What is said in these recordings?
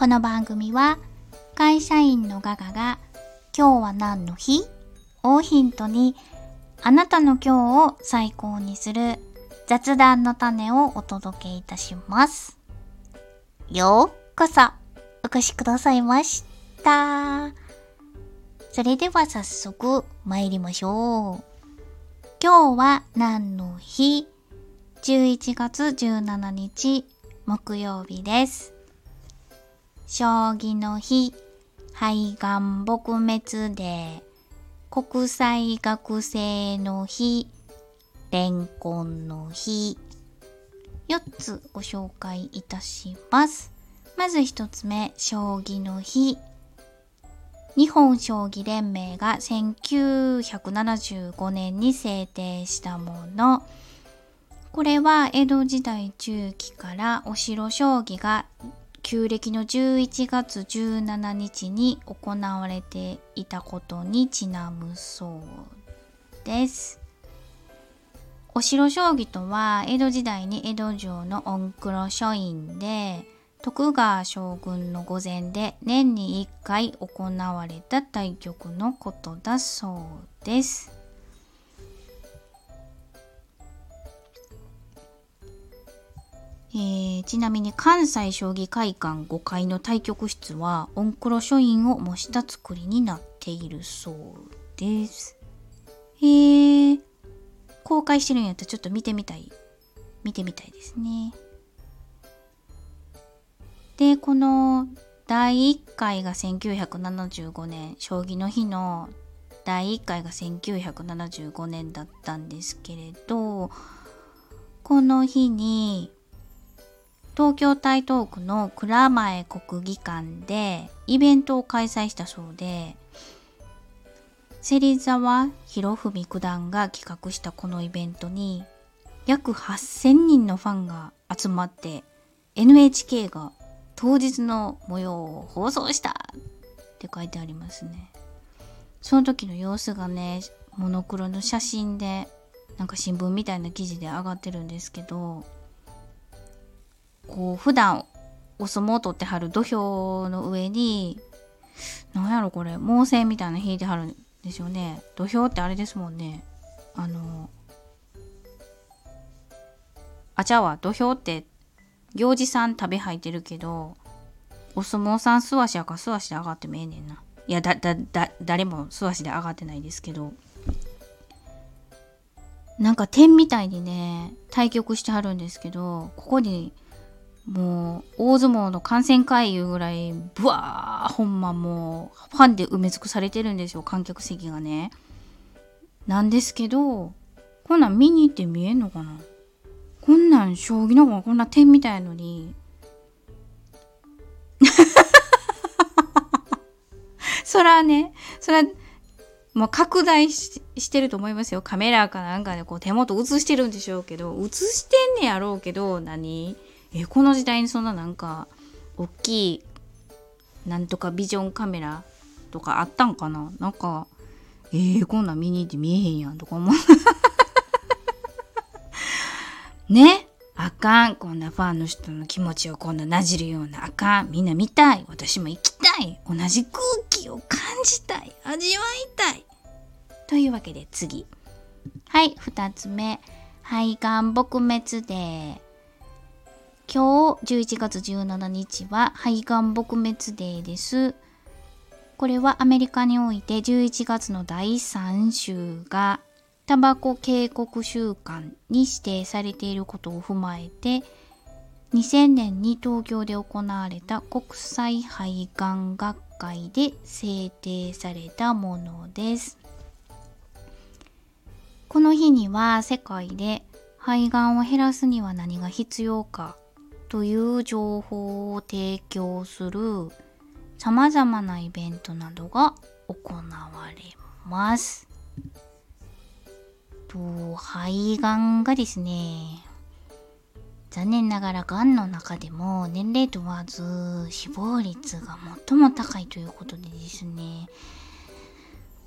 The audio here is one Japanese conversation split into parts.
この番組は会社員のガガが今日は何の日？をヒントにあなたの今日を最高にする雑談の種をお届けいたします。ようこそお越しくださいました。それでは早速参りましょう。今日は何の日 ?11 月17日木曜日です。将棋の日、肺がん撲滅デー、国際学生の日、レンコンの日、4つご紹介いたします。まず1つ目、将棋の日。日本将棋連盟が1975年に制定したもの。これは江戸時代中期からお城将棋が旧暦の11月17日に行われていたことにちなむそうです。お城将棋とは江戸時代に江戸城の御黒書院で徳川将軍の御前で年に1回行われた対局のことだそうです。えーちなみに関西将棋会館5階の対局室は御黒書院を模した作りになっているそうです。へー公開してるんやったらちょっと見てみたい見てみたいですね。でこの第1回が1975年将棋の日の第1回が1975年だったんですけれどこの日に東京台東区の蔵前国技館でイベントを開催したそうで芹沢博文九段が企画したこのイベントに約8,000人のファンが集まって NHK が当日の模様を放送したって書いてありますね。その時の様子がねモノクロの写真でなんか新聞みたいな記事で上がってるんですけどこう普段お相撲を取ってはる土俵の上になんやろこれ毛線みたいなの引いてはるんですよね。土俵ってあれですもんね。あのあちゃわ。土俵って行司さん食べ入ってるけどお相撲さん素足やか素足で上がってもええねんな。いやだだだ誰も素足で上がってないですけど。なんか点みたいにね対局してはるんですけどここにもう大相撲の観戦会いうぐらいブワーほんまもうファンで埋め尽くされてるんですよ観客席がね。なんですけどこんなん見に行って見えんのかな？こんなん将棋の方がこんな点みたいのに。そらねそらもう拡大ししてると思いますよ。カメラかなんかでこう手元映してるんでしょうけど映してんねやろうけど何？えこの時代にそんななんか大きいなんとかビジョンカメラとかあったんかな？なんかえー、こんなん見に行って見えへんやんとか思う。ね？あかん。こんなファンの人の気持ちをこんななじるような。あかん。みんな見たい。私も行きたい。同じ空気を感じたい。味わいたい。というわけで次。はい。2つ目。肺がん撲滅デー今日11月17日は肺がん撲滅デーです。これはアメリカにおいて11月の第3週がタバコ警告週間に指定されていることを踏まえて2000年に東京で行われた国際肺がん学会で制定されたものです。この日には世界で肺がんを減らすには何が必要かという情報を提供するさまざまなイベントなどが行われます。と肺がんがですね残念ながらがんの中でも年齢問わず死亡率が最も高いということでですね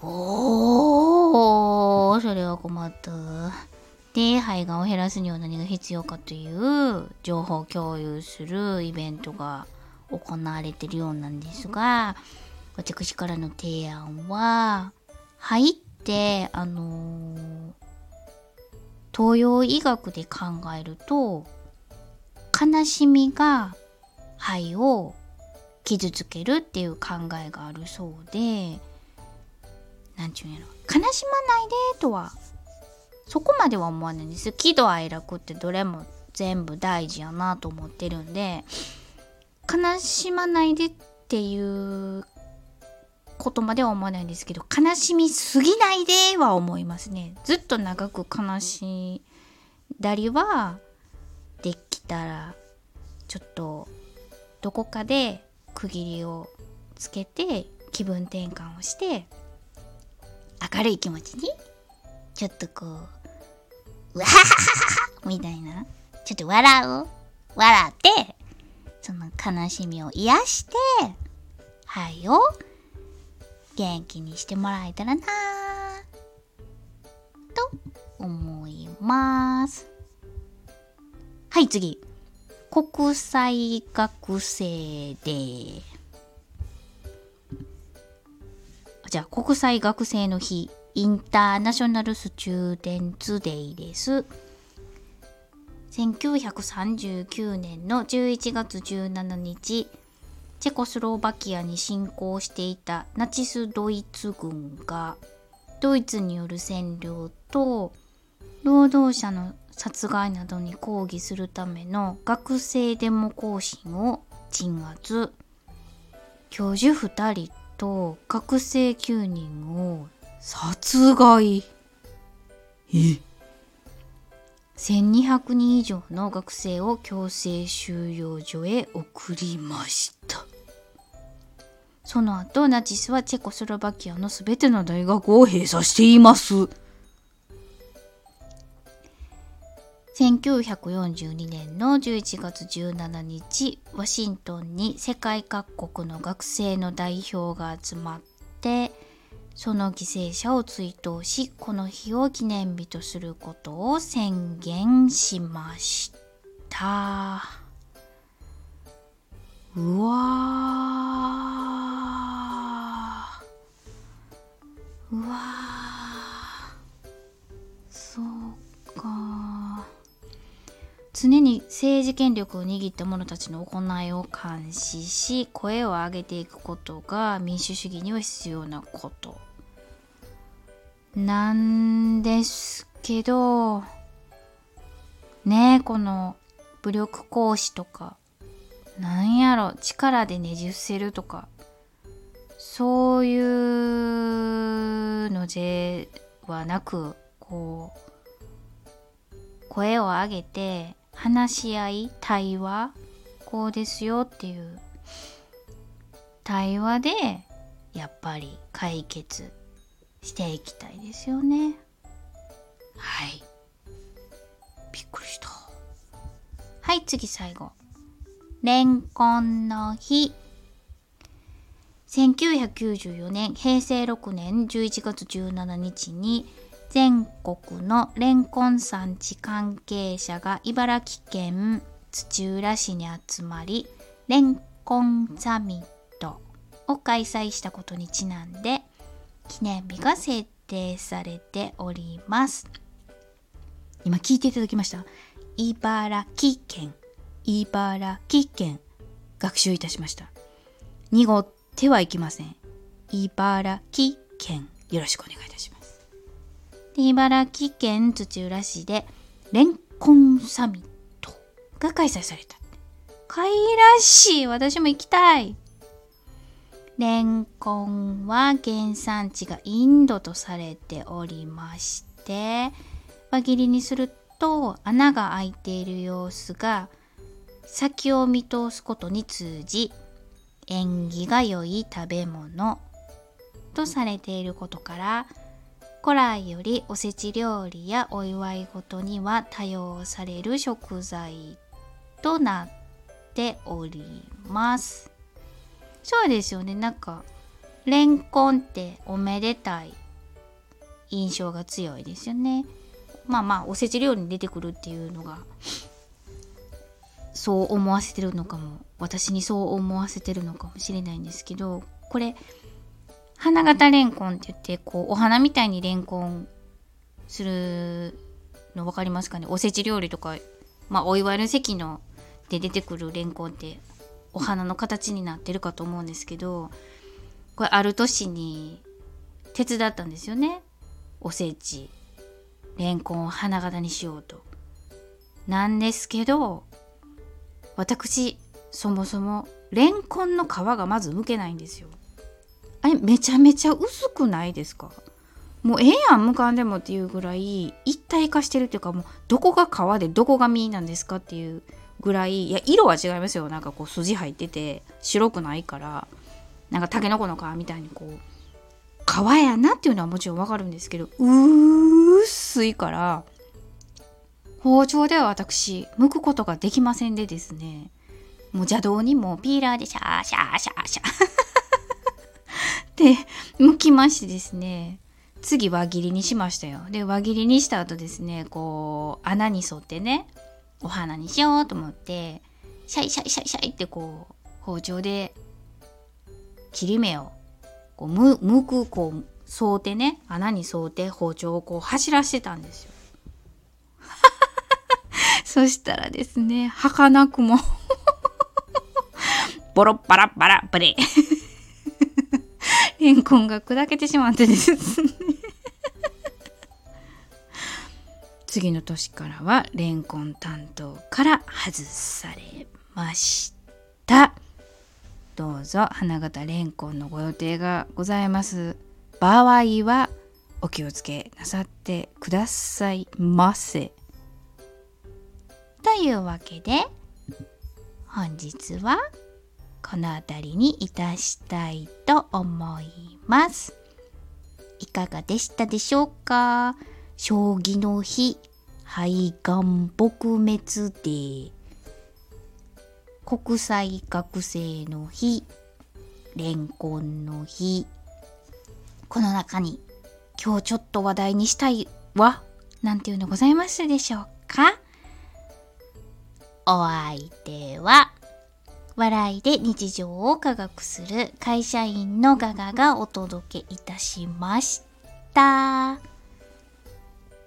おーそれは困った。で肺がんを減らすには何が必要かという情報共有するイベントが行われてるようなんですが私からの提案は入ってあのー、東洋医学で考えると悲しみが肺を傷つけるっていう考えがあるそうで何ちゅうんやろ悲しまないでとはそこまでは思わないんです。喜怒哀楽ってどれも全部大事やなと思ってるんで悲しまないでっていうことまでは思わないんですけど悲しみすぎないでは思いますね。ずっと長く悲しいだりはできたらちょっとどこかで区切りをつけて気分転換をして明るい気持ちにちょっとこうわはははみたいな。ちょっと笑う。笑ってその悲しみを癒してはいを元気にしてもらえたらなと思います。はい次。国際学生でじゃあ国際学生の日。インターナショナルスチューデンツデイです1939年の11月17日チェコスロバキアに侵攻していたナチスドイツ軍がドイツによる占領と労働者の殺害などに抗議するための学生デモ行進を鎮圧。教授2人と学生9人を殺害。え？1200人以上の学生を強制収容所へ送りました。その後ナチスはチェコスロバキアの全ての大学を閉鎖しています。1942年の11月17日ワシントンに世界各国の学生の代表が集まってその犠牲者を追悼しこの日を記念日とすることを宣言しました。うわうわそうか常に政治権力を握った者たちの行いを監視し声を上げていくことが民主主義には必要なこと。なんですけどねえこの武力行使とかなんやろ力でねじ伏せるとかそういうのではなくこう声を上げて話し合い対話こうですよっていう対話でやっぱり解決していきたいですよね。はい。びっくりした。はい次最後。レンコンの日。1994年平成6年11月17日に全国のレンコン産地関係者が茨城県土浦市に集まりレンコンサミットを開催したことにちなんで記念日が設定されております。今聞いていただきました。茨城県。茨城県学習いたしました。濁ってはいけません。茨城県。よろしくお願いいたします。で茨城県土浦市でレンコンサミットが開催された。かいらしい。私も行きたい。レンコンは原産地がインドとされておりまして輪切りにすると穴が開いている様子が先を見通すことに通じ縁起が良い食べ物とされていることから古来よりおせち料理やお祝い事には多用される食材となっております。そうですよね。なんかレンコンっておめでたい印象が強いですよね。まあまあおせち料理に出てくるっていうのがそう思わせてるのかも。私にそう思わせてるのかもしれないんですけどこれ花形レンコンって言ってこうお花みたいにレンコンするの分かりますかね？おせち料理とかまあお祝いの席ので出てくるレンコンってお花の形になってるかと思うんですけどこれある年に手伝ったんですよね。おせち。レンコンを花形にしようと。なんですけど私そもそもレンコンの皮がまず剥けないんですよ。あれめちゃめちゃ薄くないですか？もうええやん向かんでもっていうぐらい一体化してるっていうかもうどこが皮でどこが実なんですかっていうぐらいいや色は違いますよ。なんかこう筋入ってて白くないからなんかタケノコの皮みたいにこう皮やなっていうのはもちろんわかるんですけど薄いから包丁では私剥くことができませんでですね。もう邪道にもピーラーでシャーシャーシャーシャー。で剥きましてですね。次輪切りにしましたよ。で輪切りにした後ですねこう穴に沿ってねお花にしようと思ってシャイシャイシャイシャイってこう包丁で切り目をこうむむくこう沿うてね穴に沿うて包丁をこう走らしてたんですよ。そしたらですね儚くも ボロッバラッバラッブレ レンコンが砕けてしまってですね次の年からはレンコン担当から外されました。どうぞ花形レンコンのご予定がございます。場合はお気をつけなさってくださいませ。というわけで本日はこの辺りにいたしたいと思います。いかがでしたでしょうか？将棋の日肺がん撲滅デー。国際学生の日レンコンの日。この中に今日ちょっと話題にしたいわ。なんていうのございますでしょうか？お相手は笑いで日常を科学する会社員のガガがお届けいたしました。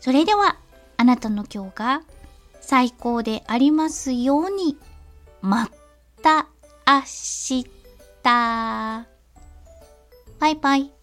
それでは、あなたの今日が最高でありますように。また明日。バイバイ。